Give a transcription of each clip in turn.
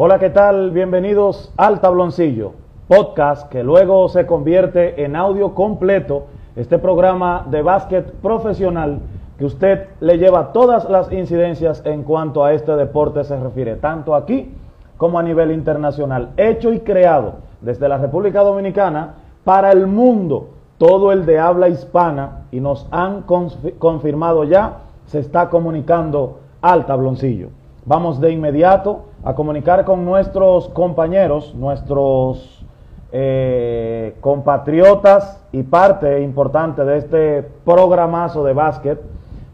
Hola, ¿qué tal? Bienvenidos al Tabloncillo, podcast que luego se convierte en audio completo, este programa de básquet profesional que usted le lleva todas las incidencias en cuanto a este deporte se refiere, tanto aquí como a nivel internacional, hecho y creado desde la República Dominicana para el mundo, todo el de habla hispana, y nos han confirmado ya, se está comunicando al tabloncillo. Vamos de inmediato a comunicar con nuestros compañeros, nuestros eh, compatriotas y parte importante de este programazo de básquet,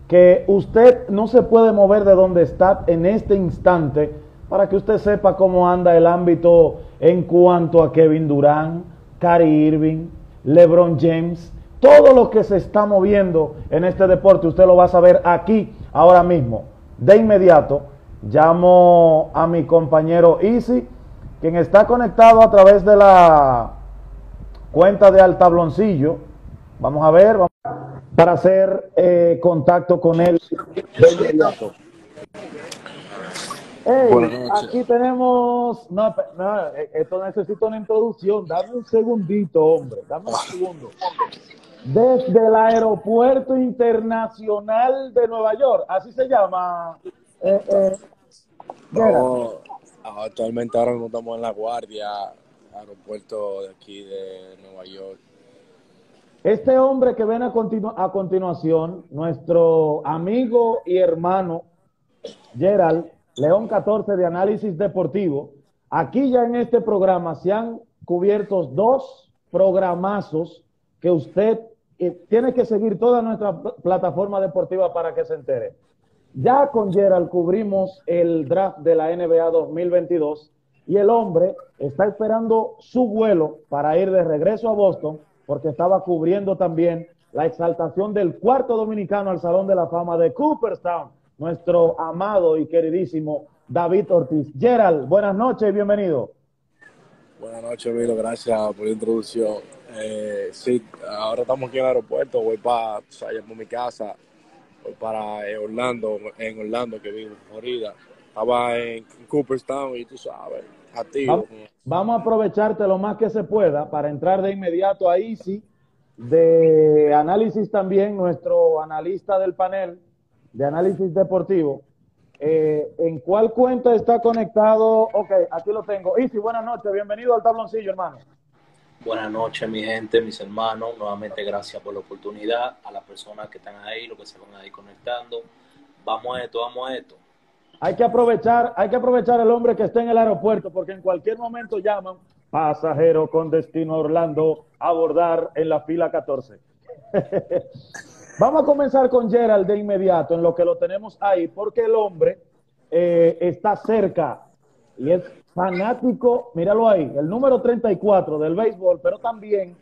que usted no se puede mover de donde está en este instante para que usted sepa cómo anda el ámbito en cuanto a Kevin Durant, Kyrie Irving, LeBron James, todo lo que se está moviendo en este deporte, usted lo va a saber aquí, ahora mismo. De inmediato, llamo a mi compañero Easy, quien está conectado a través de la cuenta de Altabloncillo. Vamos a ver, para hacer eh, contacto con él. Hey, aquí tenemos. No, no, eh, esto necesita una introducción. Dame un segundito, hombre. Dame un segundo. Desde el Aeropuerto Internacional de Nueva York, así se llama. Eh, eh, no, actualmente ahora no estamos en La Guardia, aeropuerto de aquí de Nueva York. Este hombre que ven a, a continuación, nuestro amigo y hermano Gerald, León 14 de análisis deportivo. Aquí ya en este programa se han cubierto dos programazos que usted eh, tiene que seguir toda nuestra plataforma deportiva para que se entere. Ya con Gerald cubrimos el draft de la NBA 2022 y el hombre está esperando su vuelo para ir de regreso a Boston porque estaba cubriendo también la exaltación del cuarto dominicano al Salón de la Fama de Cooperstown nuestro amado y queridísimo David Ortiz. Gerald, buenas noches y bienvenido. Buenas noches, Milo, gracias por la introducción. Eh, sí, ahora estamos aquí en el aeropuerto, voy para, o mi casa, voy para eh, Orlando, en Orlando, que vivo en Florida. Estaba en Cooperstown y tú sabes, activo. Vamos, vamos a aprovecharte lo más que se pueda para entrar de inmediato a Easy, de análisis también, nuestro analista del panel, de análisis deportivo. Eh, ¿En cuál cuenta está conectado? Ok, aquí lo tengo. Isi, buenas noches, bienvenido al tabloncillo, hermano. Buenas noches, mi gente, mis hermanos. Nuevamente, gracias por la oportunidad. A las personas que están ahí, los que se van ahí conectando. Vamos a esto, vamos a esto. Hay que aprovechar, hay que aprovechar el hombre que está en el aeropuerto, porque en cualquier momento llaman pasajero con destino Orlando a abordar en la fila 14. Vamos a comenzar con Gerald de inmediato, en lo que lo tenemos ahí, porque el hombre eh, está cerca y es fanático, míralo ahí, el número 34 del béisbol, pero también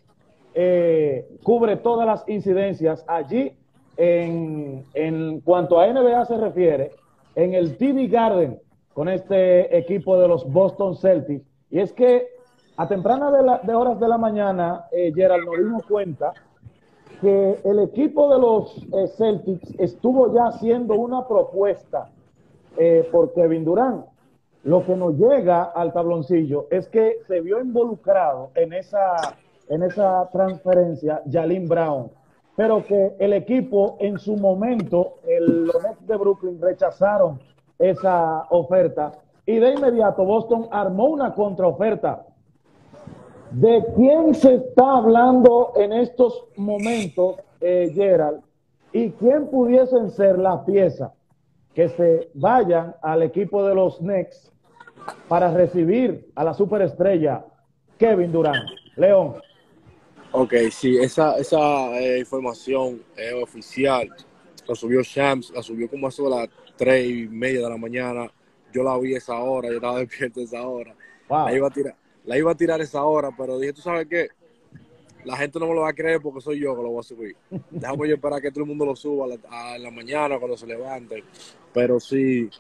eh, cubre todas las incidencias allí en, en cuanto a NBA se refiere, en el TV Garden con este equipo de los Boston Celtics. Y es que a temprana de, de horas de la mañana, eh, Gerald, nos dimos cuenta que el equipo de los eh, Celtics estuvo ya haciendo una propuesta eh, por Kevin Durant. Lo que nos llega al tabloncillo es que se vio involucrado en esa, en esa transferencia Jalin Brown, pero que el equipo en su momento, el, los Nets de Brooklyn rechazaron esa oferta y de inmediato Boston armó una contraoferta ¿De quién se está hablando en estos momentos, eh, Gerald? ¿Y quién pudiesen ser las piezas que se vayan al equipo de los Knicks para recibir a la superestrella Kevin Durant? León. Ok, sí, esa, esa eh, información es oficial. La subió Shams, la subió como a las tres y media de la mañana. Yo la vi esa hora, yo estaba despierto esa hora. Ahí va a tirar la iba a tirar esa hora, pero dije, ¿tú sabes qué? La gente no me lo va a creer porque soy yo que lo voy a subir. Déjame yo esperar que todo el mundo lo suba a la, mañana cuando se levante. Pero sí,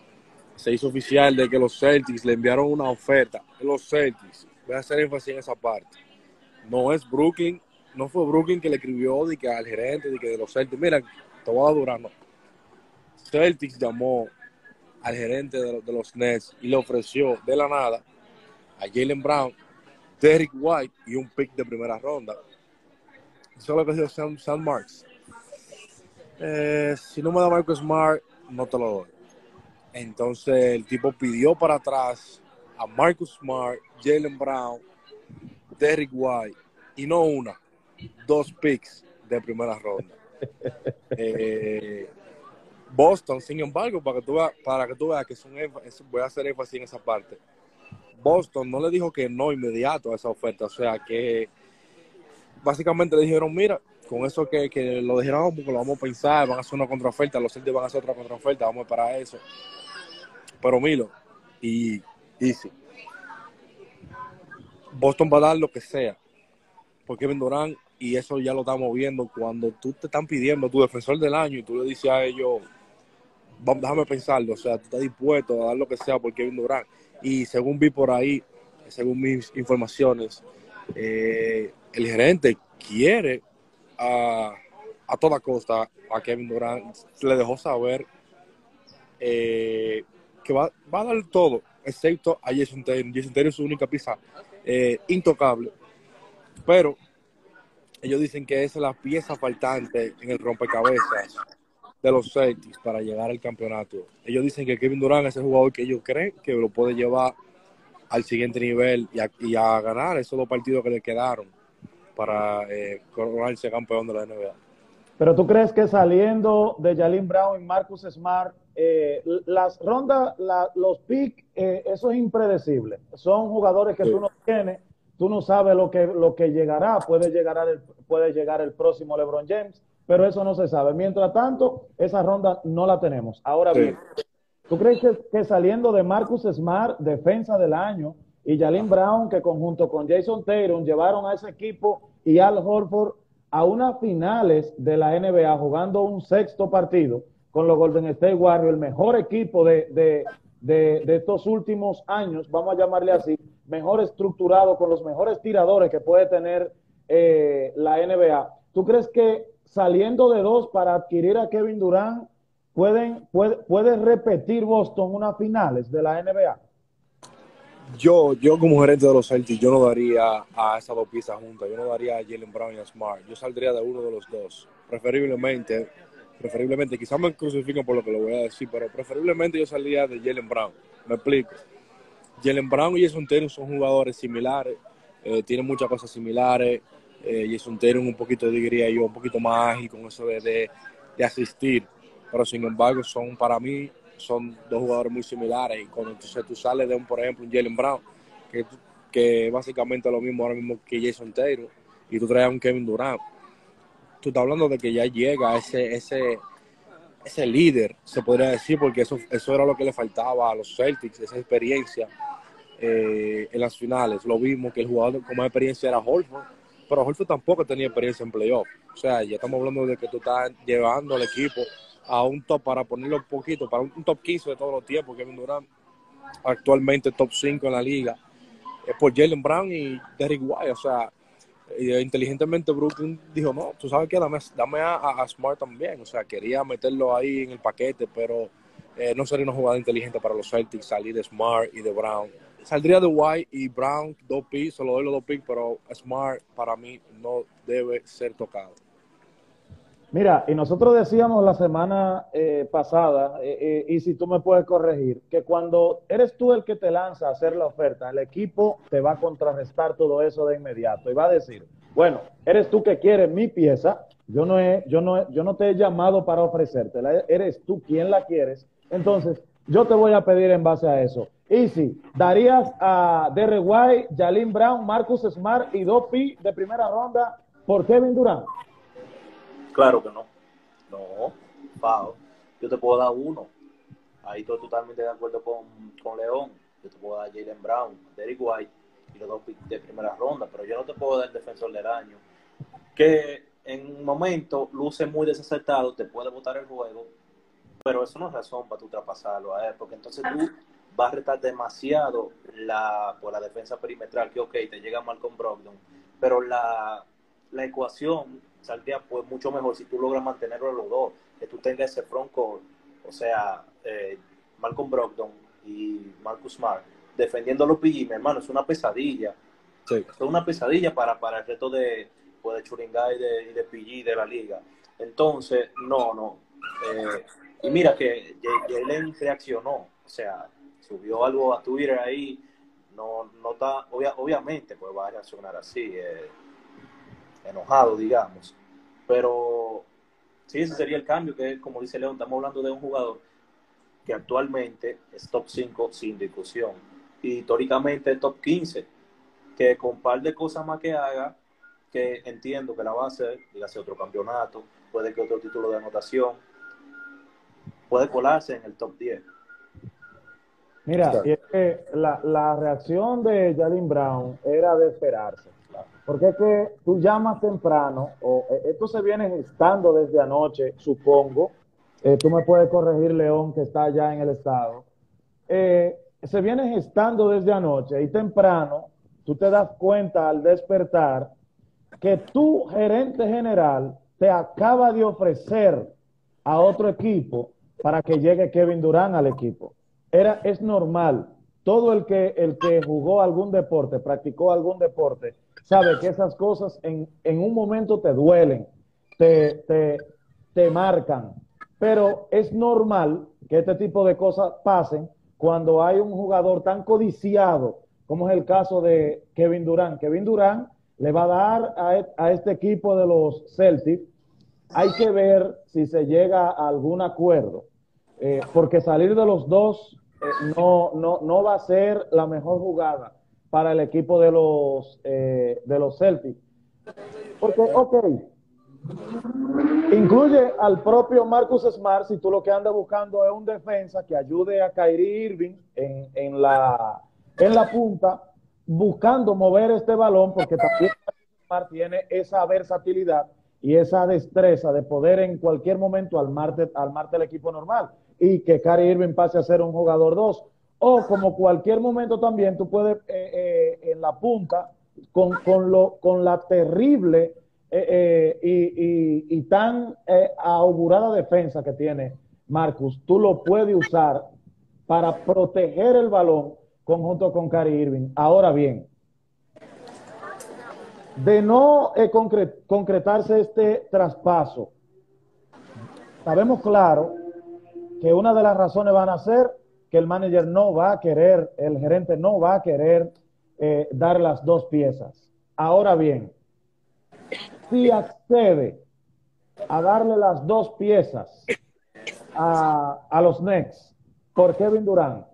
se hizo oficial de que los Celtics le enviaron una oferta. Los Celtics, voy a hacer énfasis en esa parte. No es Brooklyn, no fue Brooklyn que le escribió de que al gerente de que de los Celtics, mira, te voy a durar, no. Celtics llamó al gerente de, los Nets y le ofreció de la nada a Jalen Brown, Derek White y un pick de primera ronda. Eso es lo que dijo Sam, Sam Marks. Eh, si no me da Marcus Smart, no te lo doy. Entonces el tipo pidió para atrás a Marcus Smart, Jalen Brown, Derrick White y no una, dos picks de primera ronda. Eh, Boston, sin embargo, para que tú veas, para que, tú veas que son, voy a hacer énfasis en esa parte. Boston no le dijo que no inmediato a esa oferta, o sea que básicamente le dijeron, mira, con eso que, lo dijeron, porque lo vamos a pensar, van a hacer una contraoferta, los Celtics van a hacer otra contraoferta, vamos a esperar eso. Pero Milo y Easy, Boston va a dar lo que sea por Kevin y eso ya lo estamos viendo cuando tú te están pidiendo tu defensor del año y tú le dices a ellos, déjame pensarlo, o sea, tú estás dispuesto a dar lo que sea por Kevin Durant. Y según vi por ahí, según mis informaciones, eh, el gerente quiere a, toda costa a Kevin Durant, le dejó saber eh, que va, a dar todo, excepto a Jason Taylor. Jason Taylor es su única pieza eh, intocable. Pero ellos dicen que esa es la pieza faltante en el rompecabezas de los Celtics para llegar al campeonato. Ellos dicen que Kevin Durant es el jugador que ellos creen que lo puede llevar al siguiente nivel y a, ganar esos dos partidos que le quedaron para eh, coronarse campeón de la NBA. Pero tú crees que saliendo de Jalen Brown y Marcus Smart, eh, las rondas, los picks, eh, eso es impredecible. Son jugadores que tú no tienes, tú no sabes lo que, lo que llegará. Puede llegar, el, puede llegar el próximo LeBron James, pero eso no se sabe. Mientras tanto, esa ronda no la tenemos. Ahora bien, ¿tú crees que, saliendo de Marcus Smart, defensa del año, y Jalen Brown, que conjunto con Jason Taylor llevaron a ese equipo y Al Horford a unas finales de la NBA jugando un sexto partido con los Golden State Warriors, el mejor equipo de, estos últimos años, vamos a llamarle así, mejor estructurado, con los mejores tiradores que puede tener eh, la NBA. ¿Tú crees que saliendo de dos para adquirir a Kevin Durant, pueden, puede, repetir Boston unas finales de la NBA? Yo, yo como gerente de los Celtics, yo no daría a esas dos piezas juntas. Yo no daría a Jalen Brown y a Smart. Yo saldría de uno de los dos. Preferiblemente, preferiblemente, quizás me crucifiquen por lo que lo voy a decir, pero preferiblemente yo saldría de Jalen Brown. Me explico. Jalen Brown y Jason son jugadores similares, eh, tienen muchas cosas similares eh, Jason Taylor un poquito, diría yo, un poquito más ágil con eso de, de, asistir. Pero sin embargo, son para mí, son dos jugadores muy similares. Y cuando entonces tú sales de un, por ejemplo, un Jalen Brown, que, que básicamente es lo mismo ahora mismo que Jason Taylor, y tú traes a un Kevin Durant, tú estás hablando de que ya llega ese, ese, ese líder, se podría decir, porque eso, eso era lo que le faltaba a los Celtics, esa experiencia eh, en las finales. Lo vimos que el jugador con más experiencia era Holford pero Horford tampoco tenía experiencia en playoff. O sea, ya estamos hablando de que tú estás llevando al equipo a un top para ponerlo un poquito, para un, top 15 de todos los tiempos. Kevin Durant actualmente top 5 en la liga. Es por Jalen Brown y Derrick White. O sea, inteligentemente Brooklyn dijo, no, tú sabes que dame, dame a, Smart también. O sea, quería meterlo ahí en el paquete, pero eh, no sería una jugada inteligente para los Celtics salir de Smart y de Brown saldría de White y Brown, dos picks, solo doy los dos picks, pero Smart para mí no debe ser tocado. Mira, y nosotros decíamos la semana eh, pasada, eh, eh, y si tú me puedes corregir, que cuando eres tú el que te lanza a hacer la oferta, el equipo te va a contrarrestar todo eso de inmediato y va a decir, bueno, eres tú que quieres mi pieza, yo no, he, yo no, yo no te he llamado para ofrecértela, eres tú quien la quieres, entonces yo te voy a pedir en base a eso. Easy, darías a Derek White, Jalin Brown, Marcus Smart y Dopi de primera ronda por Kevin Durant. Claro que no. No, Pau. Yo te puedo dar uno. Ahí estoy totalmente de acuerdo con, con León. Yo te puedo dar Jalen Brown, Derek White y los dos de primera ronda, pero yo no te puedo dar el defensor del año. Que en un momento luce muy desacertado, te puede botar el juego, pero eso no es razón para tú traspasarlo a él, porque entonces tú va a retar demasiado la, por la defensa perimetral, que ok, te llega Malcolm Brogdon, pero la, la ecuación saldría pues mucho mejor si tú logras mantenerlo a los dos, que tú tengas ese front court, o sea, eh, Malcolm Brogdon y Marcus Smart defendiendo a los PG, mi hermano, es una pesadilla. Es una pesadilla para, para el resto de, pues, de Churingay y de, PG de la liga. Entonces, no, no. Eh, y mira que Jalen reaccionó, o sea, subió algo a Twitter ahí, no, no está, obviamente, pues va a reaccionar así, eh, enojado, digamos. Pero sí, ese sería el cambio, que como dice León, estamos hablando de un jugador que actualmente es top 5 sin discusión y históricamente top 15, que con un par de cosas más que haga, que entiendo que la va a hacer, dígase otro campeonato, puede que otro título de anotación, puede colarse en el top 10. Mira, y es que la, la reacción de Jalen Brown era de esperarse. Porque es que tú llamas temprano, o eh, esto se viene estando desde anoche, supongo. Eh, tú me puedes corregir, León, que está allá en el estado. Eh, se viene gestando desde anoche y temprano, tú te das cuenta al despertar que tu gerente general te acaba de ofrecer a otro equipo para que llegue Kevin Durán al equipo. Era, es normal. Todo el que, el que jugó algún deporte, practicó algún deporte, sabe que esas cosas en, en un momento te duelen, te, te, te marcan. Pero es normal que este tipo de cosas pasen cuando hay un jugador tan codiciado como es el caso de Kevin Durán. Kevin Durán le va a dar a, e, este equipo de los Celtics. Hay que ver si se llega a algún acuerdo, eh, porque salir de los dos eh, no, no, no, va a ser la mejor jugada para el equipo de los, eh, de los Celtics. Porque, ok, Incluye al propio Marcus Smart si tú lo que andas buscando es un defensa que ayude a Kyrie Irving en, en, la, en la punta, buscando mover este balón, porque también Smart tiene esa versatilidad y esa destreza de poder en cualquier momento armarte, armarte el equipo normal y que Kyrie Irving pase a ser un jugador 2. O como cualquier momento también tú puedes eh, eh, en la punta con, con, lo, con la terrible eh, eh, y, tan eh, augurada defensa que tiene Marcus, tú lo puedes usar para proteger el balón conjunto con Cary Irving. Ahora bien, de no concretarse este traspaso, sabemos claro que una de las razones van a ser que el manager no va a querer, el gerente no va a querer dar las dos piezas. Ahora bien, si accede a darle las dos piezas a, los Knicks por Kevin Durant,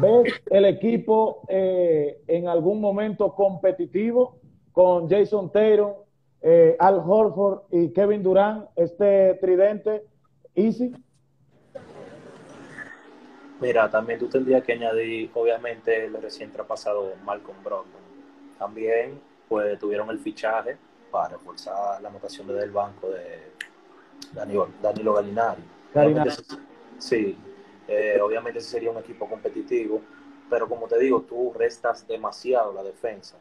¿ves el equipo eh, en algún momento competitivo con Jason Taylor, eh, Al Horford y Kevin Durant, este tridente easy? Mira, también tú tendrías que añadir, obviamente, el recién traspasado Malcolm Brogdon. También, pues, tuvieron el fichaje para reforzar la anotación desde el banco de Danilo, Danilo Gallinari. sí, eh, obviamente ese sería un equipo competitivo, pero como te digo, tú restas demasiado la defensa.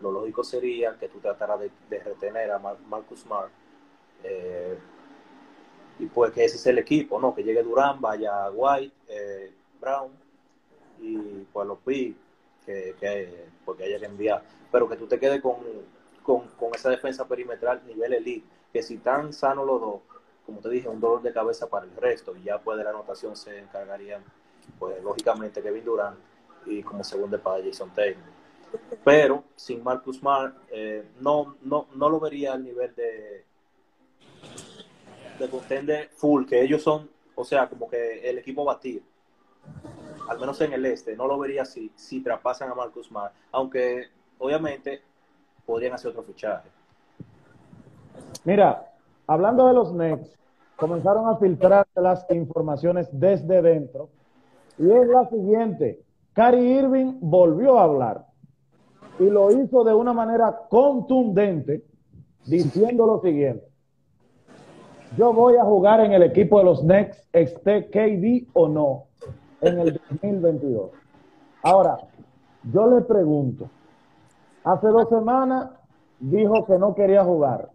Lo lógico sería que tú trataras de, retener a Marcus Smart eh, y pues que ese es el equipo, ¿no? Que llegue Durán, vaya White, eh, Brown y pues los P que, que, porque haya que enviar, pero que tú te quedes con con, esa defensa perimetral nivel elite, que si están sanos los dos, como te dije, un dolor de cabeza para el resto, y ya puede la anotación se encargarían, pues lógicamente Kevin Durant y como segundo para Jason Taylor. Pero sin Marcus Smart, eh, no, no, no lo vería al nivel de de contender full, que ellos son, o sea, como que el equipo batir, al menos en el este, no lo vería así, si traspasan a Marcus Smart, aunque obviamente podrían hacer otro fichaje. Mira, hablando de los Knicks, comenzaron a filtrar las informaciones desde dentro y es la siguiente. Cary Irving volvió a hablar y lo hizo de una manera contundente diciendo lo siguiente. Yo voy a jugar en el equipo de los Knicks, esté KD o no, en el 2022. Ahora, yo le pregunto, Hace dos semanas dijo que no quería jugar.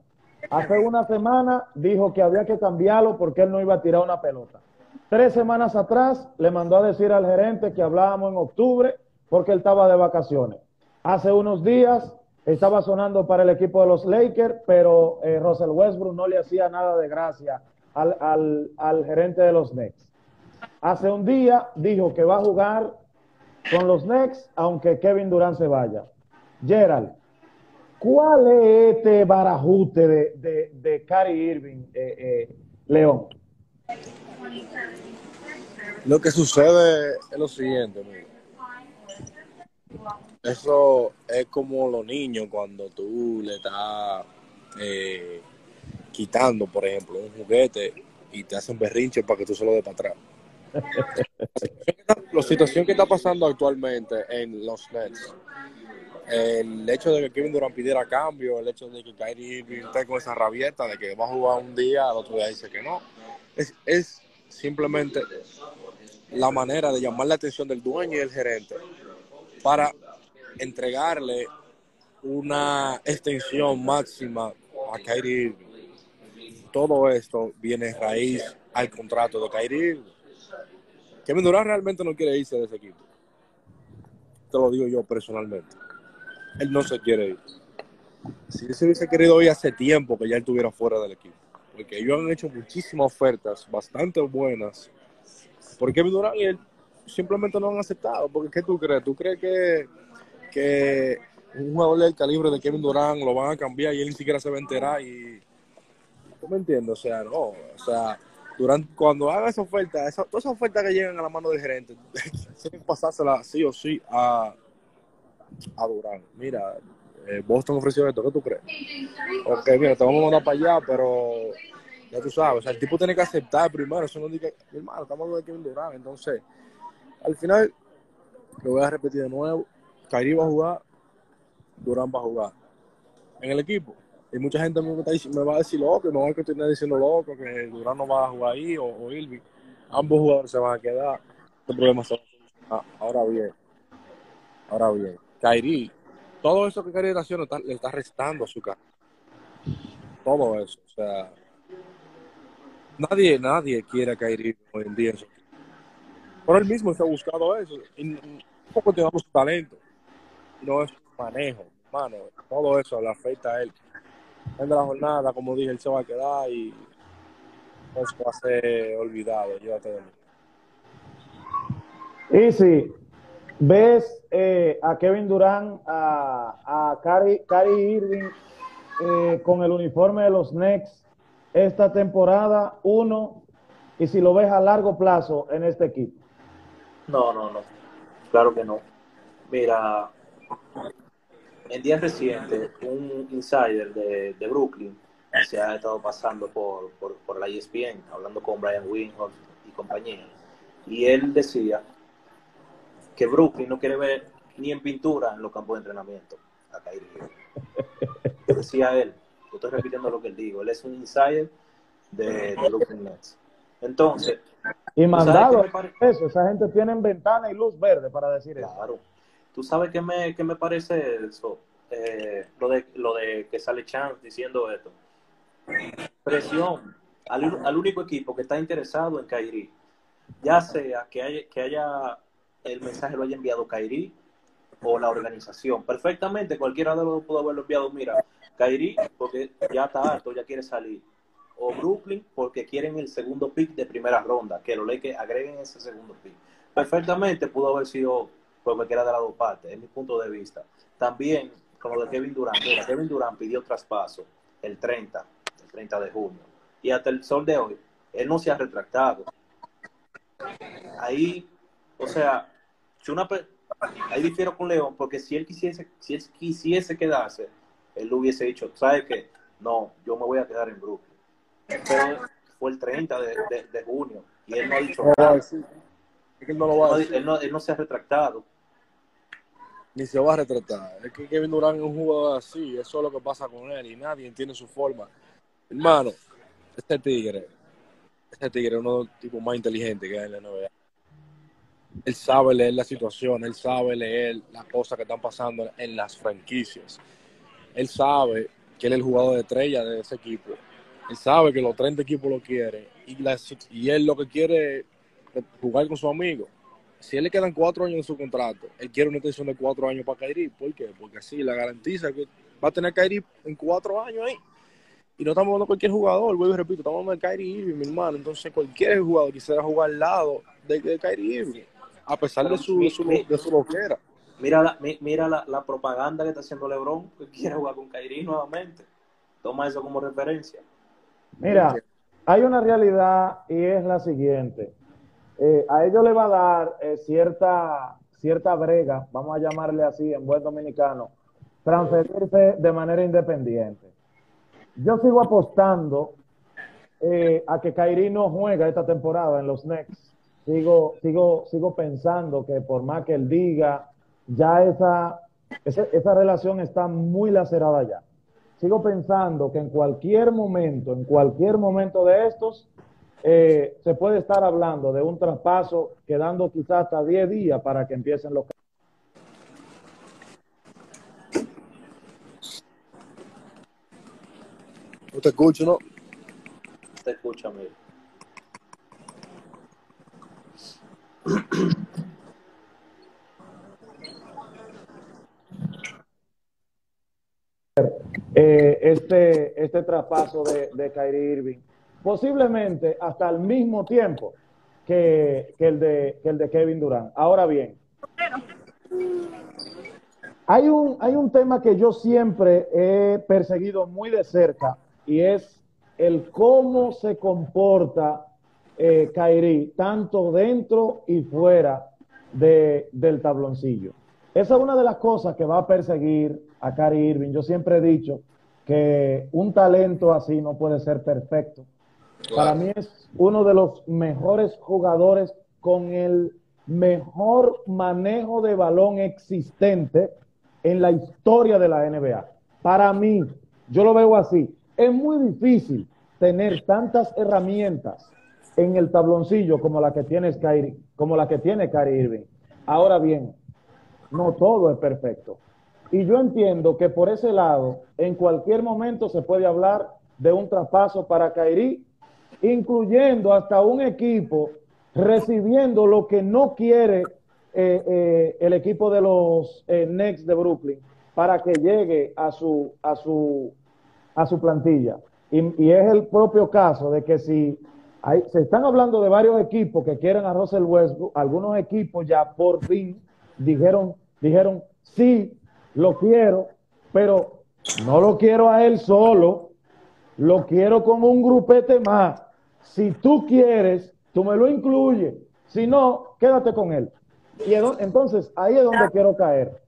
Hace una semana dijo que había que cambiarlo porque él no iba a tirar una pelota. Tres semanas atrás le mandó a decir al gerente que hablábamos en octubre porque él estaba de vacaciones. Hace unos días estaba sonando para el equipo de los Lakers, pero eh, Russell Westbrook no le hacía nada de gracia al, al, al gerente de los Knicks. Hace un día dijo que va a jugar con los Knicks, aunque Kevin Durant se vaya. Gerald, ¿cuál es este barajute de, de, de Kyrie Irving, eh, eh, León? Lo que sucede es lo siguiente, amigo. Eso es como los niños cuando tú le estás eh, quitando, por ejemplo, un juguete y te hacen berrinche para que tú se lo des para atrás. La situación que está pasando actualmente en los Nets, el hecho de que Kevin Durant pidiera cambio, el hecho de que Kyrie Irving esté con esa rabieta de que va a jugar un día, al otro día dice que no, es, simplemente la manera de llamar la atención del dueño y del gerente para entregarle una extensión máxima a Kyrie. Todo esto viene raíz al contrato de Kyrie. Kevin Durant realmente no quiere irse de ese equipo. Te lo digo yo personalmente. Él no se quiere ir. Si él se hubiese querido ir hace tiempo que ya él estuviera fuera del equipo. Porque ellos han hecho muchísimas ofertas, bastante buenas. Por Kevin Durant y él simplemente no han aceptado. Porque ¿qué tú crees? ¿Tú crees que, que un jugador del calibre de Kevin Durant lo van a cambiar y él ni siquiera se va a enterar? Y, ¿Tú me entiendes? O sea, no. O sea, durante, cuando haga esa oferta, esa, todas esas ofertas que llegan a la mano del gerente, tienen que pasársela sí o sí a, a Durán. Mira, eh, Boston ofreció esto, ¿qué tú crees? Ok, mira, te vamos a mandar para allá, pero ya tú sabes, el tipo tiene que aceptar primero, eso no diga, mi hermano, estamos hablando de Kevin Durant, entonces, al final, lo voy a repetir de nuevo, Kyrie va a jugar, Durán va a jugar. En el equipo, y mucha gente me, está, me va a decir loco, me va a continuar diciendo loco, que Durán no va a jugar ahí, o, o Irving. Ambos jugadores se van a quedar. Este problema se va a solucionar. Ahora bien, ahora bien, Kyrie, todo eso que Kyrie está haciendo está- le está restando a su carrera. Todo eso, o sea, nadie, nadie quiere a Kyrie hoy en día. Pero él mismo ha buscado eso. Y no continuamos su talento. No es manejo, hermano. Todo eso le afecta a él de la jornada, como dije, él se va a quedar y eso va a ser olvidado. Llévate de mí. Y si ves eh, a Kevin Durant, a, a Kyrie, Kyrie Irving eh, con el uniforme de los Knicks esta temporada, uno, y si lo ves a largo plazo en este equipo. No, no, no. Claro que no. Mira, en días recientes, un insider de, de Brooklyn se ha estado pasando por, por, por la ESPN, hablando con Brian Windhorst y compañía. Y él decía que Brooklyn no quiere ver ni en pintura en los campos de entrenamiento a Kyrie. Decía él, yo estoy repitiendo lo que él dijo, él es un insider de, de Brooklyn Nets. Entonces, Y ¿tú sabes mandado eso, esa gente tiene ventana y luz verde para decir eso. ¿Tú sabes qué me, qué me parece eso? Eh, lo, de, lo de que sale Chance diciendo esto. Presión al, al único equipo que está interesado en Kairi. Ya sea que haya, que haya el mensaje lo haya enviado Kairi o la organización. Perfectamente, cualquiera de los dos pudo haberlo enviado. Mira, Kairi, porque ya está harto, ya quiere salir. O Brooklyn, porque quieren el segundo pick de primera ronda, que los Lakers agreguen ese segundo pick. Perfectamente pudo haber sido por cualquiera de las dos partes, es mi punto de vista. También con lo de Kevin Durant. Mira, Kevin Durant pidió traspaso el 30, el 30 de junio. Y hasta el sol de hoy, él no se ha retractado. Ahí, o sea, si una ahí difiero con León, porque si él quisiese, si él quisiese quedarse, él lo hubiese dicho, ¿sabes qué? No, yo me voy a quedar en Brooklyn. Pero fue el 30 de, de- de junio y él no ha dicho nada. no no, él no se ha retractado. Ni se va a retratar. Es que Kevin Durant es un jugador así. Eso es lo que pasa con él y nadie entiende su forma. Hermano, este tigre, este tigre es uno de los tipos más inteligentes que hay en la NBA. Él sabe leer la situación, él sabe leer las cosas que están pasando en las franquicias. Él sabe que él es el jugador de estrella de ese equipo. Él sabe que los 30 equipos lo quieren y, él lo que quiere es jugar con su amigo. Si él le quedan cuatro años en su contrato, él quiere una extensión de cuatro años para Kairi. ¿Por qué? Porque así le garantiza que va a tener Kairi en cuatro años ahí. Y no estamos hablando de cualquier jugador, vuelvo y repito, estamos hablando de Kyrie Irving, mi hermano. Entonces cualquier jugador quisiera jugar al lado de, de Kyrie Irving, a pesar de su, de su, de su loquera. Mira, la, mira la, la, propaganda que está haciendo LeBron, que quiere jugar con Kyrie nuevamente. Toma eso como referencia. Mira, hay una realidad y es la siguiente. Eh, a ellos le va a dar eh, cierta, cierta brega, vamos a llamarle así en buen dominicano, transferirse de manera independiente. Yo sigo apostando eh, a que Kairi no juega esta temporada en los Knicks. Sigo, sigo, sigo pensando que por más que él diga, ya esa, esa, esa relación está muy lacerada ya. Sigo pensando que en cualquier momento, en cualquier momento de estos, eh, se puede estar hablando de un traspaso quedando quizás hasta 10 días para que empiecen los No te escucho, ¿no? Te escucho, amigo. Eh, este, este traspaso de, de Kyrie Irving, posiblemente hasta el mismo tiempo que, que, el de, que el de Kevin Durant. Ahora bien, hay un, hay un tema que yo siempre he perseguido muy de cerca y es el cómo se comporta eh, Kairi, tanto dentro y fuera de, del tabloncillo. Esa es una de las cosas que va a perseguir a Kyrie Irving. Yo siempre he dicho que un talento así no puede ser perfecto. Para mí es uno de los mejores jugadores con el mejor manejo de balón existente en la historia de la NBA. Para mí, yo lo veo así. Es muy difícil tener tantas herramientas en el tabloncillo como la que tiene Kyrie, como la que tiene Kyrie Irving. Ahora bien, no todo es perfecto. Y yo entiendo que por ese lado, en cualquier momento se puede hablar de un traspaso para Kyrie, incluyendo hasta un equipo recibiendo lo que no quiere eh, eh, el equipo de los eh, de Brooklyn para que llegue a su, a su, a su plantilla. Y, y, es el propio caso de que si hay, se están hablando de varios equipos que quieren a Russell Westbrook, algunos equipos ya por fin dijeron, dijeron, sí, lo quiero, pero no lo quiero a él solo, lo quiero con un grupete más. Si tú quieres, tú me lo incluyes. Si no, quédate con él. Y entonces ahí es donde quiero caer.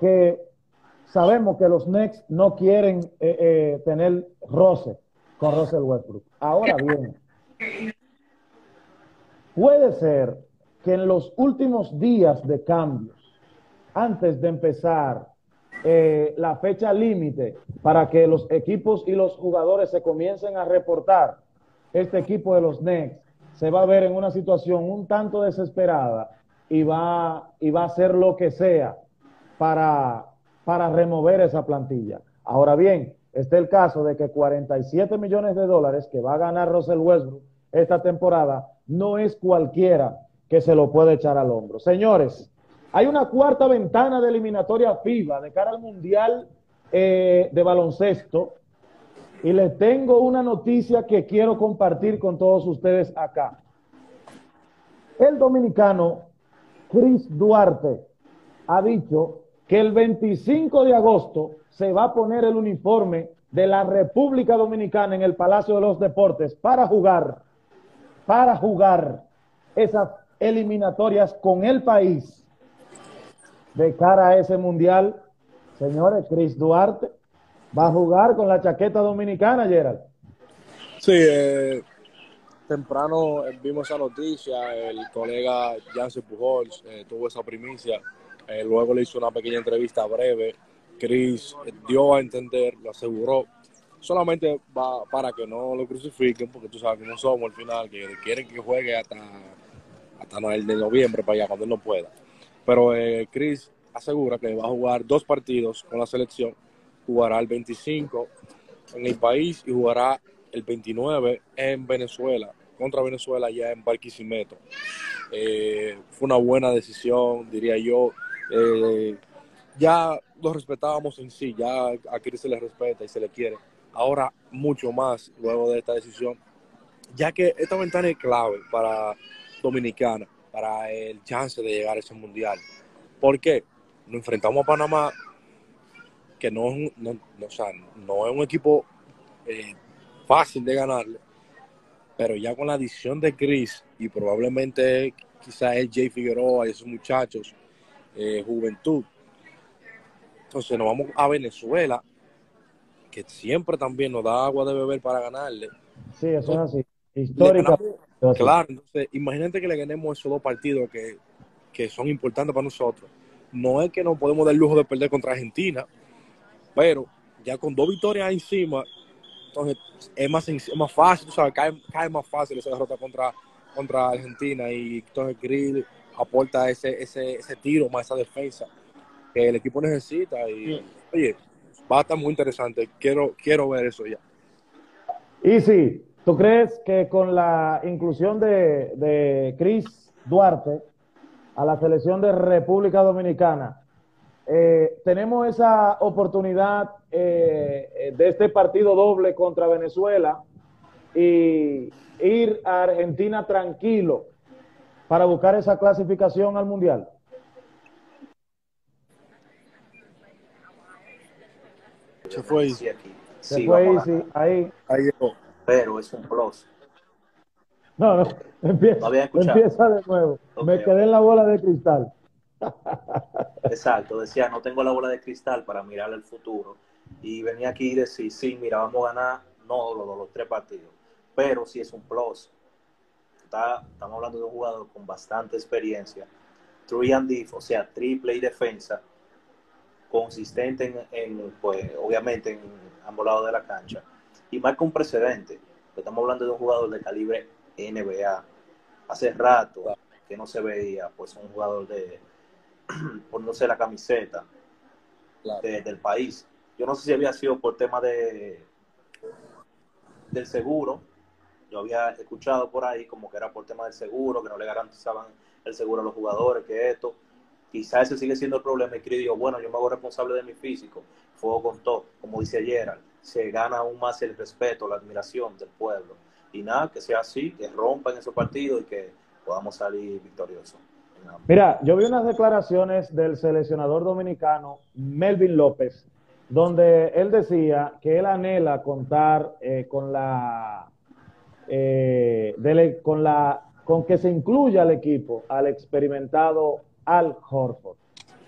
Que sabemos que los Knicks no quieren eh, eh, tener roce con Russell Westbrook. Ahora bien, puede ser que en los últimos días de cambios, antes de empezar eh, la fecha límite para que los equipos y los jugadores se comiencen a reportar, este equipo de los Knicks se va a ver en una situación un tanto desesperada y va, y va a hacer lo que sea para, para remover esa plantilla. Ahora bien, este es el caso de que 47 millones de dólares que va a ganar Russell Westbrook esta temporada no es cualquiera que se lo puede echar al hombro. Señores, hay una cuarta ventana de eliminatoria FIBA de cara al Mundial eh, de Baloncesto y les tengo una noticia que quiero compartir con todos ustedes acá. El dominicano Chris Duarte ha dicho que el 25 de agosto se va a poner el uniforme de la República Dominicana en el Palacio de los Deportes para jugar, para jugar esas eliminatorias con el país de cara a ese mundial. Señores, Chris Duarte va a jugar con la chaqueta dominicana, Gerald. Sí, eh, temprano vimos esa noticia, el colega Jansen Pujols eh, tuvo esa primicia, eh, luego le hizo una pequeña entrevista breve, Chris dio a entender, lo aseguró, solamente va para que no lo crucifiquen, porque tú sabes que no somos al final, que quieren que juegue hasta, hasta el de noviembre para allá, cuando él no pueda. Pero eh, Chris asegura que va a jugar dos partidos con la selección, jugará el 25 en el país y jugará el 29 en Venezuela, contra Venezuela ya en Barquisimeto. Eh, fue una buena decisión, diría yo. Eh, ya lo respetábamos en sí, ya a Chris se le respeta y se le quiere. Ahora mucho más luego de esta decisión, ya que esta ventana es clave para Dominicana, para el chance de llegar a ese mundial. ¿Por qué? Nos enfrentamos a Panamá, que no es un, no, no es un equipo eh, fácil de ganarle, pero ya con la adición de Chris y probablemente quizá el Jay Figueroa y esos muchachos, eh, juventud, entonces nos vamos a Venezuela, que siempre también nos da agua de beber para ganarle. Sí, eso es así. Histórica. Claro, entonces imagínate que le ganemos esos dos partidos que, que son importantes para nosotros. No es que nos podemos dar lujo de perder contra Argentina, pero ya con dos victorias encima, entonces es más, más fácil, tú sabes, cae, cae, más fácil esa derrota contra, contra Argentina y entonces Grill aporta ese, ese, ese tiro más esa defensa que el equipo necesita. Y, oye, va a estar muy interesante. Quiero, quiero ver eso ya. Y sí, ¿tú crees que con la inclusión de, de Chris Duarte a la selección de República Dominicana, eh, tenemos esa oportunidad eh, de este partido doble contra Venezuela y ir a Argentina tranquilo para buscar esa clasificación al Mundial? Se fue. Se Sí, fue Easy, ahí. Ahí llegó. Pero es un plus. No, no, empieza, No había escuchado. empieza de nuevo. Me quedé en la bola de cristal. Exacto, decía, no tengo la bola de cristal para mirar el futuro. Y venía aquí y decir, sí, mira, vamos a ganar, no los, los tres partidos, pero sí es un plus. Está, estamos hablando de un jugador con bastante experiencia, three and diff, o sea, triple y defensa, consistente en, en, pues, obviamente en ambos lados de la cancha, y marca un precedente. Estamos hablando de un jugador de calibre NBA. Hace rato que no se veía, pues, un jugador de, poniéndose la camiseta Claro. de- del país. Yo no sé si había sido por tema de del seguro. Yo había escuchado por ahí como que era por tema del seguro, que no le garantizaban el seguro a los jugadores, que esto. Quizás ese sigue siendo el problema. Y Chris dijo, bueno, yo me hago responsable de mi físico. Fuego con todo. Como dice Gerald, se gana aún más el respeto, la admiración del pueblo. Y nada, que sea así, que rompan esos partidos y que podamos salir victoriosos. Mira, yo vi unas declaraciones del seleccionador dominicano Melvin López, donde él decía que él anhela contar eh, con la eh, con la con que se incluya al equipo al experimentado Al Horford,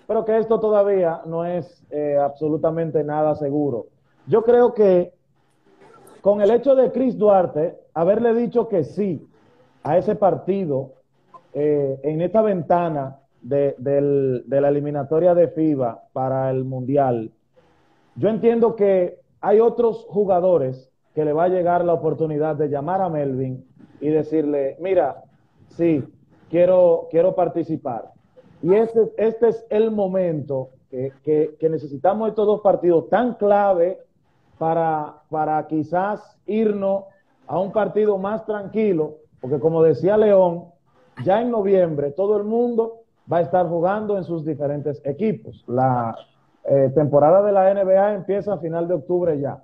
pero que esto todavía no es eh, absolutamente nada seguro. Yo creo que con el hecho de Chris Duarte haberle dicho que sí a ese partido eh, en esta ventana de, la eliminatoria de FIBA para el Mundial, yo entiendo que hay otros jugadores que le va a llegar la oportunidad de llamar a Melvin y decirle, mira, sí, quiero, quiero participar. Y este, es el momento que, necesitamos estos dos partidos tan clave para quizás irnos a un partido más tranquilo, porque como decía León, ya en noviembre todo el mundo va a estar jugando en sus diferentes equipos. La eh, temporada de la NBA empieza a final de octubre ya.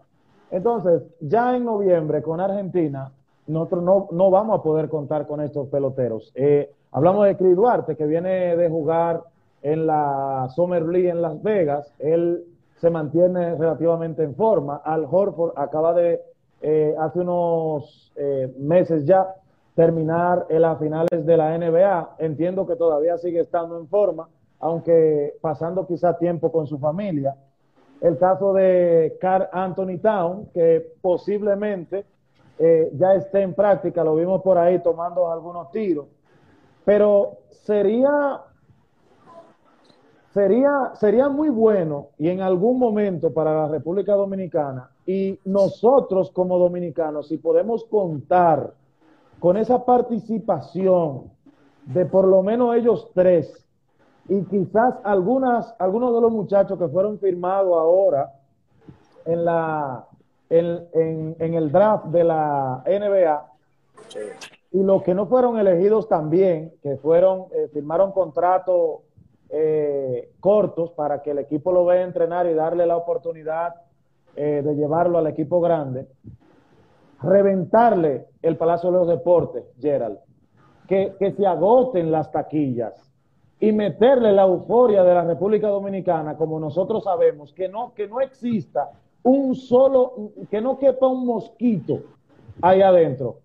Entonces, ya en noviembre con Argentina, nosotros no, no vamos a poder contar con estos peloteros. Eh, hablamos de Chris Duarte, que viene de jugar en la Summer League en Las Vegas. Él se mantiene relativamente en forma. Al Horford acaba de, eh, hace unos eh, meses ya, terminar en las finales de la NBA. Entiendo que todavía sigue estando en forma, aunque pasando quizá tiempo con su familia. El caso de Carl Anthony Town, que posiblemente eh, ya esté en práctica, lo vimos por ahí tomando algunos tiros, pero sería sería, sería muy bueno y en algún momento para la República Dominicana y nosotros como dominicanos, si podemos contar con esa participación de por lo menos ellos tres y quizás algunas, algunos de los muchachos que fueron firmados ahora en la, en, en, el draft de la NBA. Y los que no fueron elegidos también, que fueron, eh, firmaron contratos eh, cortos para que el equipo lo vea entrenar y darle la oportunidad eh, de llevarlo al equipo grande, reventarle el Palacio de los Deportes, Gerald, que, que se agoten las taquillas y meterle la euforia de la República Dominicana, como nosotros sabemos, que no, que no exista un solo, que no quepa un mosquito ahí adentro.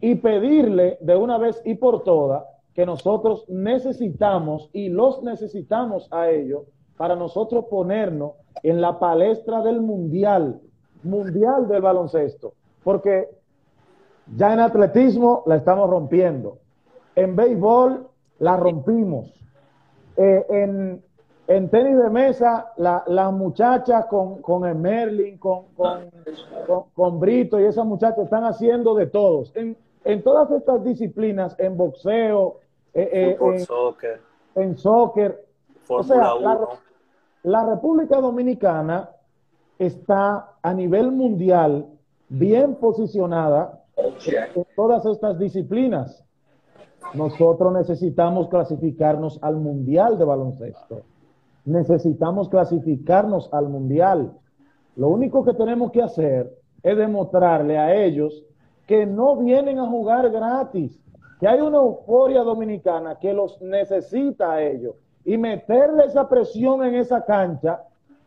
Y pedirle de una vez y por todas que nosotros necesitamos y los necesitamos a ellos para nosotros ponernos en la palestra del mundial, mundial del baloncesto, porque ya en atletismo la estamos rompiendo, en béisbol la rompimos, eh, en, en, tenis de mesa las muchachas con, con el Merlin, con, con, Brito y esas muchachas están haciendo de todos. En, en todas estas disciplinas, en boxeo, eh, eh, en, soccer. En soccer. o sea, la, República Dominicana está a nivel mundial bien posicionada en todas estas disciplinas. Nosotros necesitamos clasificarnos al mundial de baloncesto. Necesitamos clasificarnos al mundial. Lo único que tenemos que hacer es demostrarle a ellos que no vienen a jugar gratis, que hay una euforia dominicana que los necesita a ellos y meterle esa presión en esa cancha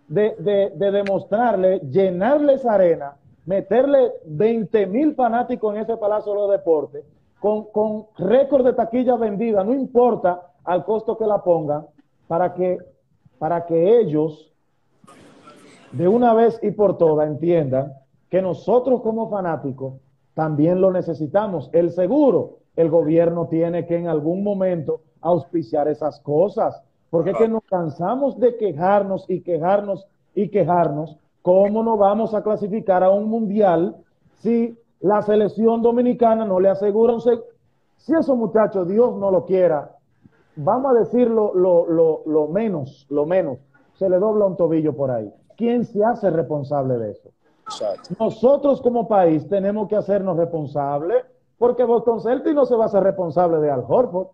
de, de, demostrarle, llenarle arena, meterle 20 mil fanáticos en ese Palacio de los Deportes, con, con récord de taquilla vendida, no importa al costo que la pongan, para que, para que ellos de una vez y por todas entiendan que nosotros como fanáticos también lo necesitamos. El seguro, el gobierno tiene que en algún momento auspiciar esas cosas, porque es que nos cansamos de quejarnos y quejarnos y quejarnos. ¿Cómo no vamos a clasificar a un mundial si la selección dominicana no le asegura un? Si esos muchachos, Dios no lo quiera, vamos a decirlo lo, lo, lo menos, lo menos, se le dobla un tobillo por ahí. ¿Quién se hace responsable de eso? Nosotros como país tenemos que hacernos responsables porque Boston Celtics no se va a hacer responsable de Al Horford,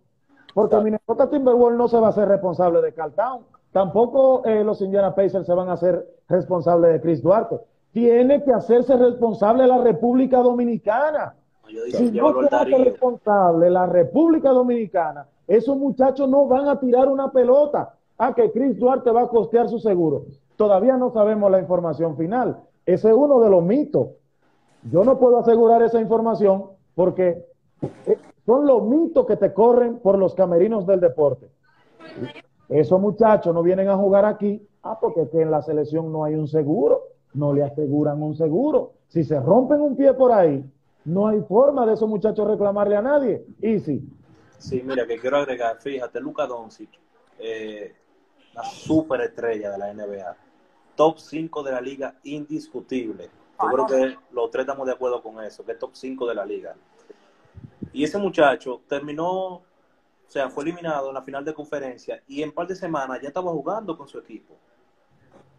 porque Minnesota Timberwolves no se va a hacer responsable de Carl Town, tampoco eh, los Indiana Pacers se van a hacer responsables de Chris Duarte. Tiene que hacerse responsable la República Dominicana. si no se hace responsable la República Dominicana, esos muchachos no van a tirar una pelota a que Chris Duarte va a costear su seguro. Todavía no sabemos la información final. Ese es uno de los mitos. Yo no puedo asegurar esa información porque eh, son los mitos que te corren por los camerinos del deporte. Esos muchachos no vienen a jugar aquí, ah, porque en la selección no hay un seguro, no le aseguran un seguro. Si se rompen un pie por ahí, no hay forma de esos muchachos reclamarle a nadie. Y sí. Sí, mira, que quiero agregar, fíjate, Luca Doncic, eh, la superestrella de la NBA, top 5 de la liga indiscutible. Yo creo que los tres estamos de acuerdo con eso, que es top 5 de la liga. Y ese muchacho terminó, o sea, fue eliminado en la final de conferencia y en un par de semanas ya estaba jugando con su equipo.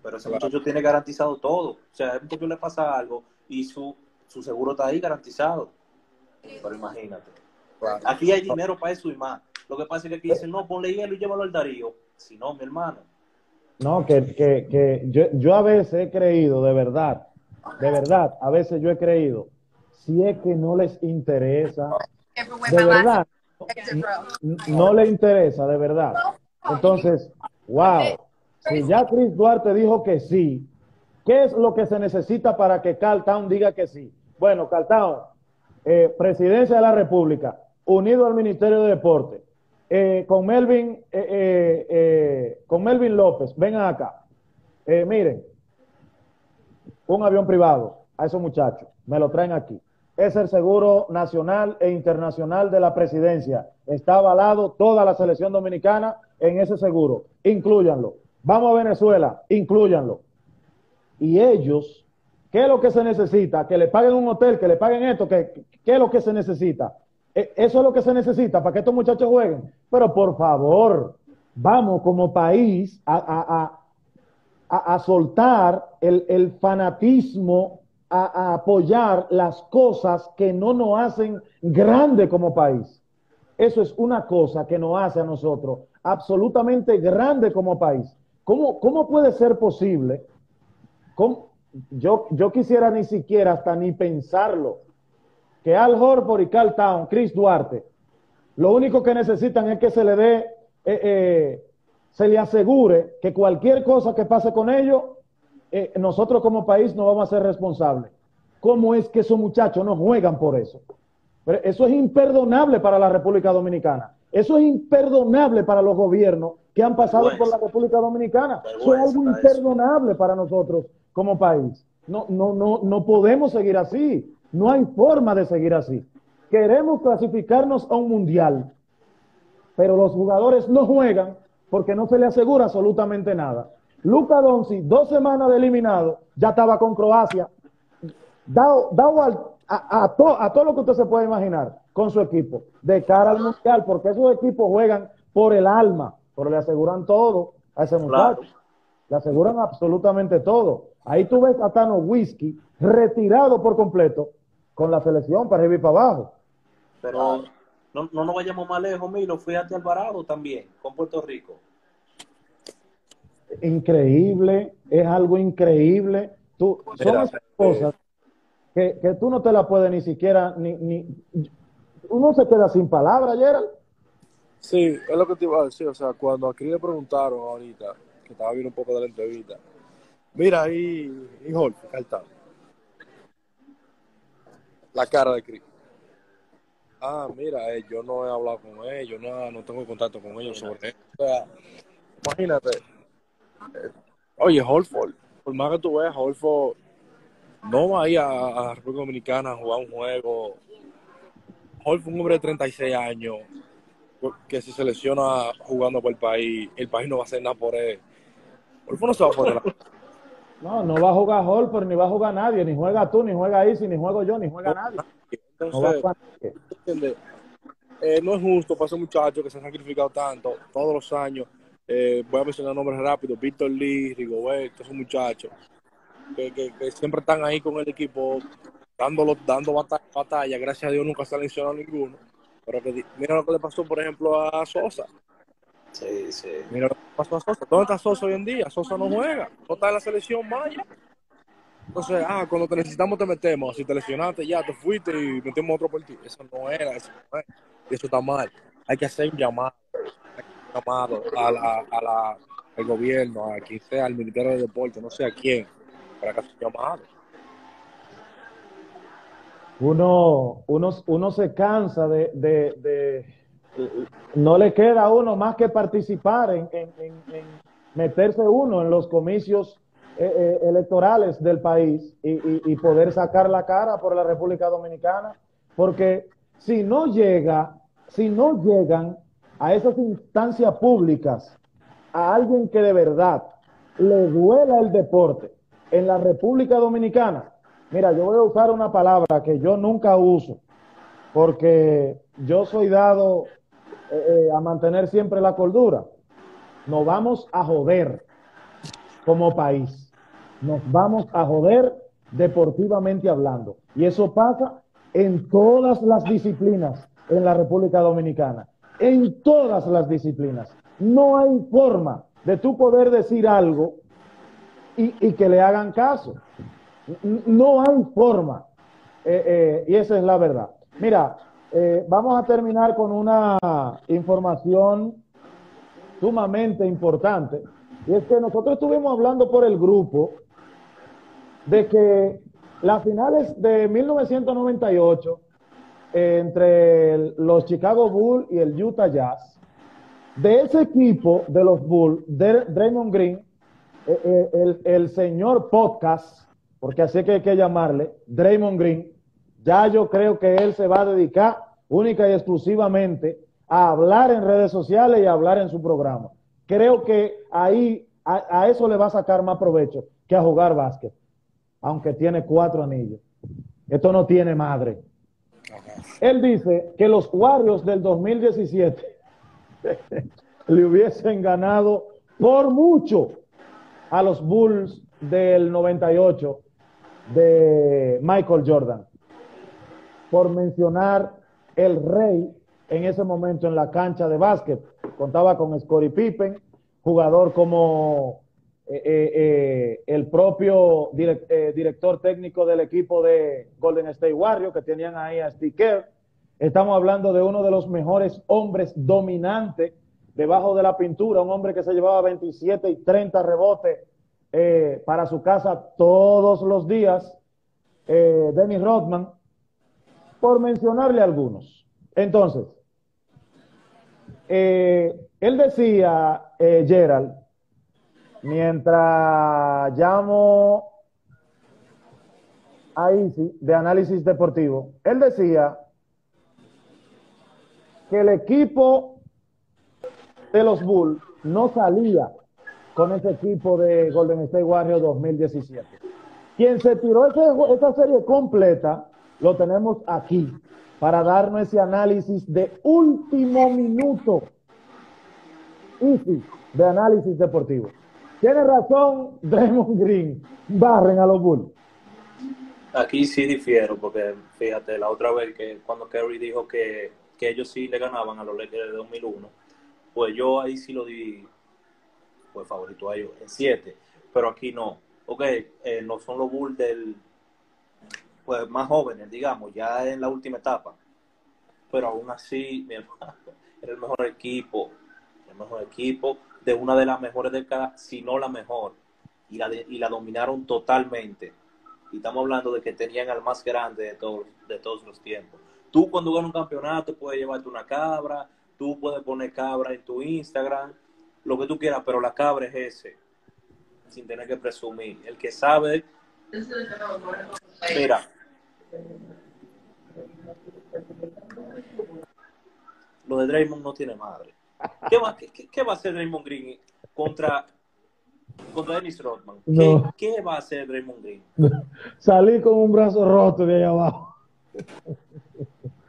Pero ese muchacho tiene garantizado todo. O sea, a un muchacho le pasa algo y su, su seguro está ahí garantizado. Pero imagínate. Aquí hay dinero para eso y más. Lo que pasa es que aquí dicen, no, ponle hielo y llévalo al Darío. Si no, mi hermano. No, que, que, que yo, yo a veces he creído, de verdad, de verdad, a veces yo he creído, si es que no les interesa, de verdad, no le interesa, de verdad. Entonces, wow, si ya Chris Duarte dijo que sí, ¿qué es lo que se necesita para que Carl Town diga que sí? Bueno, Carl Town, eh, presidencia de la República, unido al Ministerio de Deporte, eh, con Melvin, eh, con Melvin López, vengan acá. miren, un avión privado a esos muchachos, me lo traen aquí. Es el seguro nacional e internacional de la presidencia. Está avalado toda la selección dominicana en ese seguro. Incluyanlo. Vamos a Venezuela, incluyanlo. Y ellos, ¿qué es lo que se necesita? Que le paguen un hotel, que le paguen esto, ¿qué, es lo que se necesita? E, eso es lo que se necesita para que estos muchachos jueguen. Pero por favor, vamos como país a, a, a soltar el, fanatismo a, apoyar las cosas que no nos hacen grande como país. Eso es una cosa que nos hace a nosotros absolutamente grande como país. ¿Cómo, cómo puede ser posible? Yo, yo quisiera ni siquiera hasta ni pensarlo. Que Al Horford y Carl Town, Chris Duarte, lo único que necesitan es que se le dé, eh, eh, se le asegure que cualquier cosa que pase con ellos, eh, nosotros como país no vamos a ser responsables. ¿Cómo es que esos muchachos no juegan por eso? Pero eso es imperdonable para la República Dominicana. Eso es imperdonable para los gobiernos que han pasado por la República Dominicana. Eso es algo imperdonable para nosotros como país. No, no, no, no podemos seguir así. No hay forma de seguir así. Queremos clasificarnos a un mundial, pero los jugadores no juegan porque no se le asegura absolutamente nada. Luca Donzi, dos semanas de eliminado, ya estaba con Croacia, dado, a, a, todo lo que usted se puede imaginar con su equipo, de cara al mundial, porque esos equipos juegan por el alma, pero le aseguran todo a ese muchacho. Le aseguran absolutamente todo. Ahí tú ves a Tano Whisky retirado por completo con la selección para ir para abajo. Pero no, no nos vayamos más lejos, Milo. Fui ante Alvarado también, con Puerto Rico increíble, es algo increíble. Tú, son cosas que, que, tú no te la puedes ni siquiera, ni, ni, uno se queda sin palabras, Gerald. Sí, es lo que te iba a decir, o sea, cuando a Cris le preguntaron ahorita, que estaba viendo un poco de la entrevista, mira ahí, hijo, está. La cara de Cris. Ah, mira, eh, yo no he hablado con ellos, no, no tengo contacto con ellos sobre esto. O sea, imagínate, Oye, Holford, por más que tú veas, Holford no va a ir a, la República Dominicana a jugar un juego. Holford, un hombre de 36 años, que se selecciona jugando por el país, el país no va a hacer nada por él. Holford no se va a poner No, no va a jugar Holford, ni va a jugar nadie, ni juega tú, ni juega Isi, ni juega yo, ni juega nadie. Entonces, no, eh, no es justo para esos muchachos que se han sacrificado tanto todos los años eh, voy a mencionar nombres rápidos, Víctor Lee, Rigoberto, esos muchachos, que, que, siempre están ahí con el equipo, dándolo, dando batalla, gracias a Dios nunca se ha lesionado ninguno, pero que, mira lo que le pasó, por ejemplo, a Sosa. Sí, sí. Mira lo que pasó a Sosa. ¿Dónde está Sosa hoy en día? Sosa no juega, no está en la selección Maya. Entonces, ah, cuando te necesitamos te metemos. Si te lesionaste, ya te fuiste y metemos otro por ti. Eso no era, eso no era. Eso está mal. Hay que hacer un llamado llamado a la, a la, al gobierno, a quien sea, al Ministerio de Deporte, no sé a quién, para que se llamado. Uno, uno, uno se cansa de, de, de, no le queda a uno más que participar en, en, en, meterse uno en los comicios eh, eh, electorales del país y, y, y, poder sacar la cara por la República Dominicana, porque si no llega, si no llegan a esas instancias públicas a alguien que de verdad le duela el deporte en la República Dominicana, mira, yo voy a usar una palabra que yo nunca uso, porque yo soy dado eh, eh, a mantener siempre la cordura. Nos vamos a joder como país. Nos vamos a joder deportivamente hablando. Y eso pasa en todas las disciplinas en la República Dominicana en todas las disciplinas. No hay forma de tú poder decir algo y, que le hagan caso. No hay forma. Eh, eh, y esa es la verdad. Mira, eh, vamos a terminar con una información sumamente importante. Y es que nosotros estuvimos hablando por el grupo de que las finales de 1998 entre los Chicago Bulls y el Utah Jazz. De ese equipo de los Bulls, de Draymond Green, eh, eh, el, el, señor podcast, porque así que hay que llamarle, Draymond Green, ya yo creo que él se va a dedicar única y exclusivamente a hablar en redes sociales y a hablar en su programa. Creo que ahí a, a eso le va a sacar más provecho que a jugar básquet, aunque tiene cuatro anillos. Esto no tiene madre. Él dice que los Warriors del 2017 le hubiesen ganado por mucho a los Bulls del 98 de Michael Jordan, por mencionar el rey en ese momento en la cancha de básquet. Contaba con Scottie Pippen, jugador como eh, eh, eh, el propio direct, director técnico del equipo de Golden State Warriors, que tenían ahí a Steve Kerr. Estamos hablando de uno de los mejores hombres dominantes debajo de la pintura, un hombre que se llevaba 27 y 30 rebotes para su casa todos los días, eh, Dennis Rodman, por mencionarle algunos. Entonces, él decía, Gerald, mientras llamo a Easy de análisis deportivo, él decía que el equipo de los Bulls no salía con ese equipo de Golden State Warriors 2017. Quien se tiró esa serie completa, lo tenemos aquí para darnos ese análisis de último minuto. Easy, de análisis deportivo. Tiene razón Draymond Green, barren a los Bulls. Aquí sí difiero, porque fíjate, la otra vez que cuando Kerry dijo que, que ellos sí le ganaban a los Lakers de 2001, pues yo ahí sí lo di pues favorito a ellos en 7, pero aquí no. Ok, eh, no son los Bulls del pues más jóvenes, digamos, ya en la última etapa. Pero aún así, mi hermano, era el mejor equipo, el mejor equipo de una de las mejores décadas, si no la mejor, y la, y la dominaron totalmente. Y estamos hablando de que tenían al más grande de todos, de todos los tiempos. Tú cuando ganas un campeonato puedes llevarte una cabra, tú puedes poner cabra en tu Instagram, lo que tú quieras, pero la cabra es ese, sin tener que presumir. El que sabe, mira, lo de Draymond no tiene madre. ¿Qué va, qué, qué va a hacer Draymond Green contra, contra Dennis Rodman? ¿Qué, No. ¿Qué va a hacer Draymond Green? Salí con un brazo roto de ahí abajo.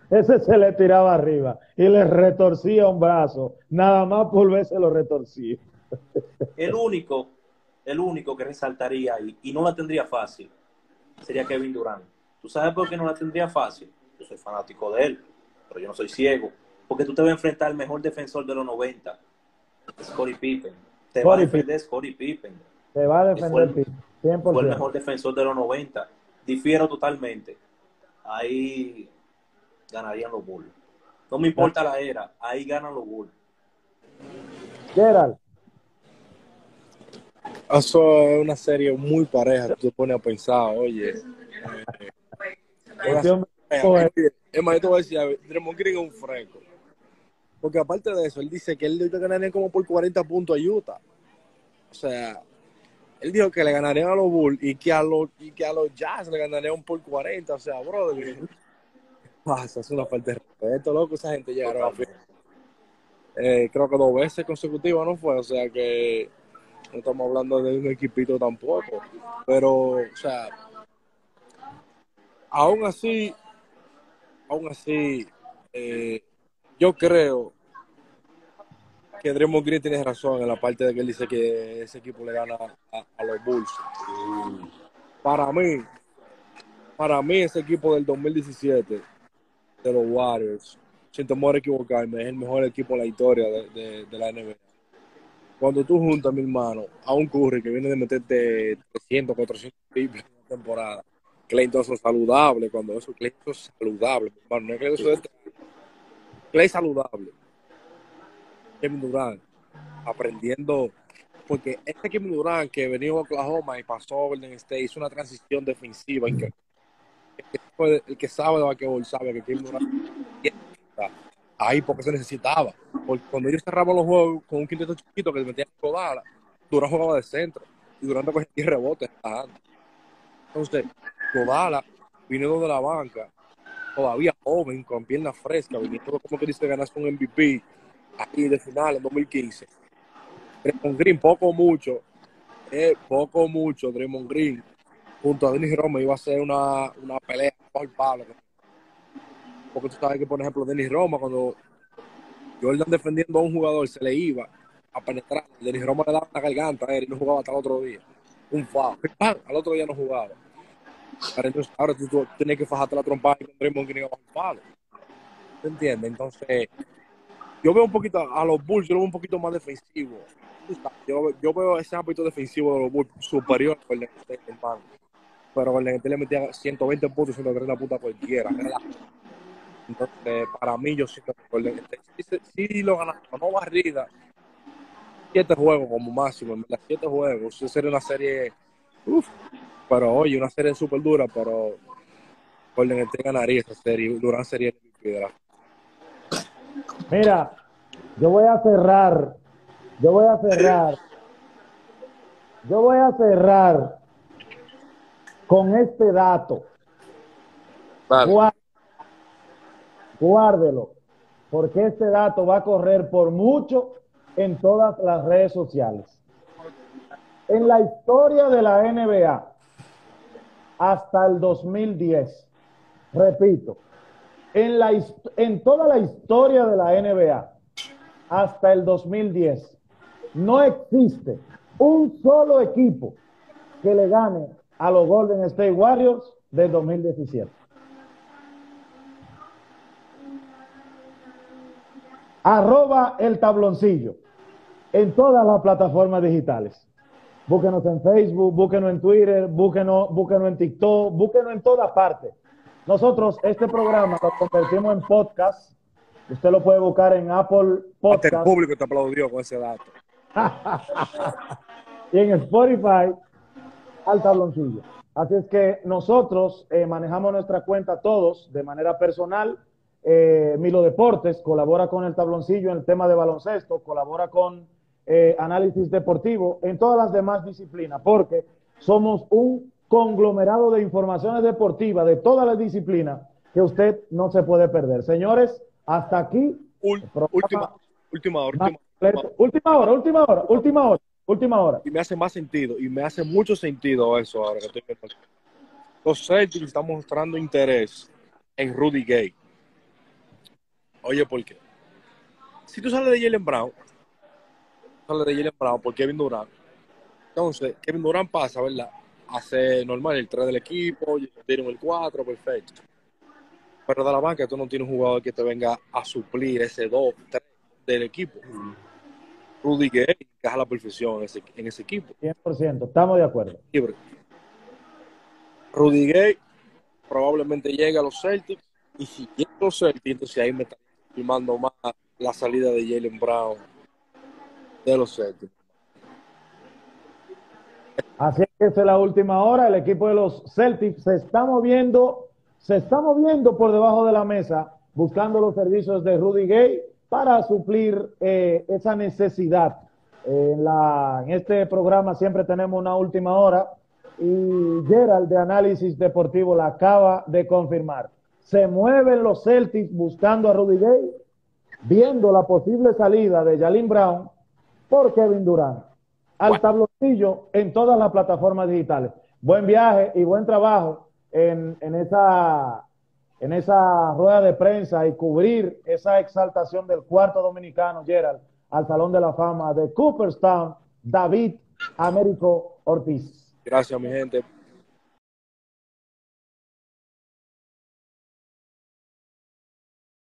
Ese se le tiraba arriba y le retorcía un brazo, nada más por ver se lo retorcía. El único, el único que resaltaría ahí, y no la tendría fácil, sería Kevin Durant. ¿Tú sabes por qué no la tendría fácil? Yo soy fanático de él, pero yo no soy ciego. Porque tú te vas a enfrentar al mejor defensor de los 90, Scottie Pippen. Te va a defender Scottie Pippen. Se va a defender 100%. Fue el mejor defensor de los 90. Difiero totalmente. Ahí ganarían los Bulls. No me importa la era, ahí ganan los Bulls. Gerald, Eso es una serie muy pareja, tú te pones a pensar, oye. eh, serie- oye, es más, yo te voy a decir, Draymond Green es un fresco. Porque aparte de eso, él dice que él le ganaría como por 40 puntos a Utah. O sea, él dijo que le ganarían a los Bulls y que a los, y que a los Jazz le ganarían por 40. O sea, brother, ¿qué pasa? Es una falta de respeto, loco. Esa gente llegaron a. Eh, creo que dos veces consecutivas no fue, o sea que no estamos hablando de un equipito tampoco. Pero, o sea, aún así, aún así, eh, yo creo que Draymond Green tiene razón en la parte de que él dice que ese equipo le gana a, los Bulls. Para mí, para mí ese equipo del 2017 de los Warriors, sin temor a equivocarme, es el mejor equipo en la historia de, la NBA. Cuando tú juntas, mi hermano, a un Curry que viene de meterte 300, 400 triples en una temporada, Clay Thompson saludable, cuando eso Clay Thompson saludable, mi hermano, no es que Clay saludable. Kevin Durant aprendiendo, porque este Kevin Durant que venía a Oklahoma y pasó a Golden State hizo una transición defensiva. El que el que sabe de basquetbol sabe que Kevin Durant ahí porque se necesitaba. Porque cuando ellos cerraban los juegos con un quinteto chiquito que metía Kodala, Durant jugaba de centro y Durant cogía 10 rebotes. Entonces, Kodala viniendo de la banca, todavía joven, con piernas frescas, viniendo como que dice ganarse un MVP aquí de final en 2015. Draymond Green, poco mucho, eh, poco mucho, Draymond Green junto a Dennis Roma iba a ser una, una pelea por palo. Porque tú sabes que, por ejemplo, Dennis Roma, cuando Jordan defendiendo a un jugador se le iba a penetrar, Dennis Roma le daba la garganta a él y no jugaba hasta el otro día. Un foul. Al otro día no jugaba. Ahora, tú, tienes que fajarte la trompa con Draymond Green abajo un palo. ¿Te entiendes? Entonces, yo veo un poquito a los Bulls, yo lo veo un poquito más defensivo. Yo, veo ese ámbito defensivo de los Bulls superior al Golden State, hermano. Pero Golden State le metía 120 puntos, 130 puntos cualquiera. Entonces, para mí, yo siento que Golden State sí, lo ganamos, no barrida. Siete juegos como máximo, verdad, siete juegos. Eso sería una serie, uff, pero oye, una serie súper dura, pero Golden State ganaría esa serie, Durán sería el Mira, yo voy a cerrar, yo voy a cerrar, yo voy a cerrar con este dato. Guárdelo, porque este dato va a correr por mucho en todas las redes sociales. En la historia de la NBA, hasta el 2010, repito, en, la, en toda la historia de la NBA, hasta el 2010, no existe un solo equipo que le gane a los Golden State Warriors del 2017. Arroba el tabloncillo en todas las plataformas digitales. Búsquenos en Facebook, búsquenos en Twitter, búsquenos, búsquenos en TikTok, búsquenos en todas partes. Nosotros este programa lo convertimos en podcast. Usted lo puede buscar en Apple Podcast. el público te aplaudió con ese dato. y en Spotify al tabloncillo. Así es que nosotros eh, manejamos nuestra cuenta todos de manera personal. Eh, Milo Deportes colabora con el tabloncillo en el tema de baloncesto, colabora con eh, análisis deportivo en todas las demás disciplinas, porque somos un conglomerado de informaciones deportivas de todas las disciplinas que usted no se puede perder. Señores, hasta aquí. última, última, última, última hora, última hora, última hora. Última hora. Y me hace más sentido, y me hace mucho sentido eso ahora que estoy pensando. Los Celtics están mostrando interés en Rudy Gay. Oye, ¿por qué? Si tú sales de Jalen Brown, sales de Jalen Brown por Kevin Durant. Entonces, Kevin Durant pasa, ¿verdad? Hace normal el 3 del equipo, tiene el 4, perfecto. Pero de la banca tú no tienes un jugador que te venga a suplir ese 2, 3 del equipo. Rudy Gay encaja la perfección en ese, en ese equipo. 100%, estamos de acuerdo. Rudy Gay probablemente llegue a los Celtics y si llega a los Celtics, entonces ahí me está firmando más la salida de Jalen Brown de los Celtics. Así que esa es la última hora. El equipo de los Celtics se está moviendo, se está moviendo por debajo de la mesa, buscando los servicios de Rudy Gay para suplir eh, esa necesidad. En, la, en este programa siempre tenemos una última hora y Gerald de Análisis Deportivo la acaba de confirmar. Se mueven los Celtics buscando a Rudy Gay, viendo la posible salida de Jalin Brown por Kevin Durant. Al tabloncillo en todas las plataformas digitales. Buen viaje y buen trabajo en, en esa en esa rueda de prensa y cubrir esa exaltación del cuarto dominicano, Gerald, al Salón de la Fama de Cooperstown, David Américo Ortiz. Gracias, mi gente.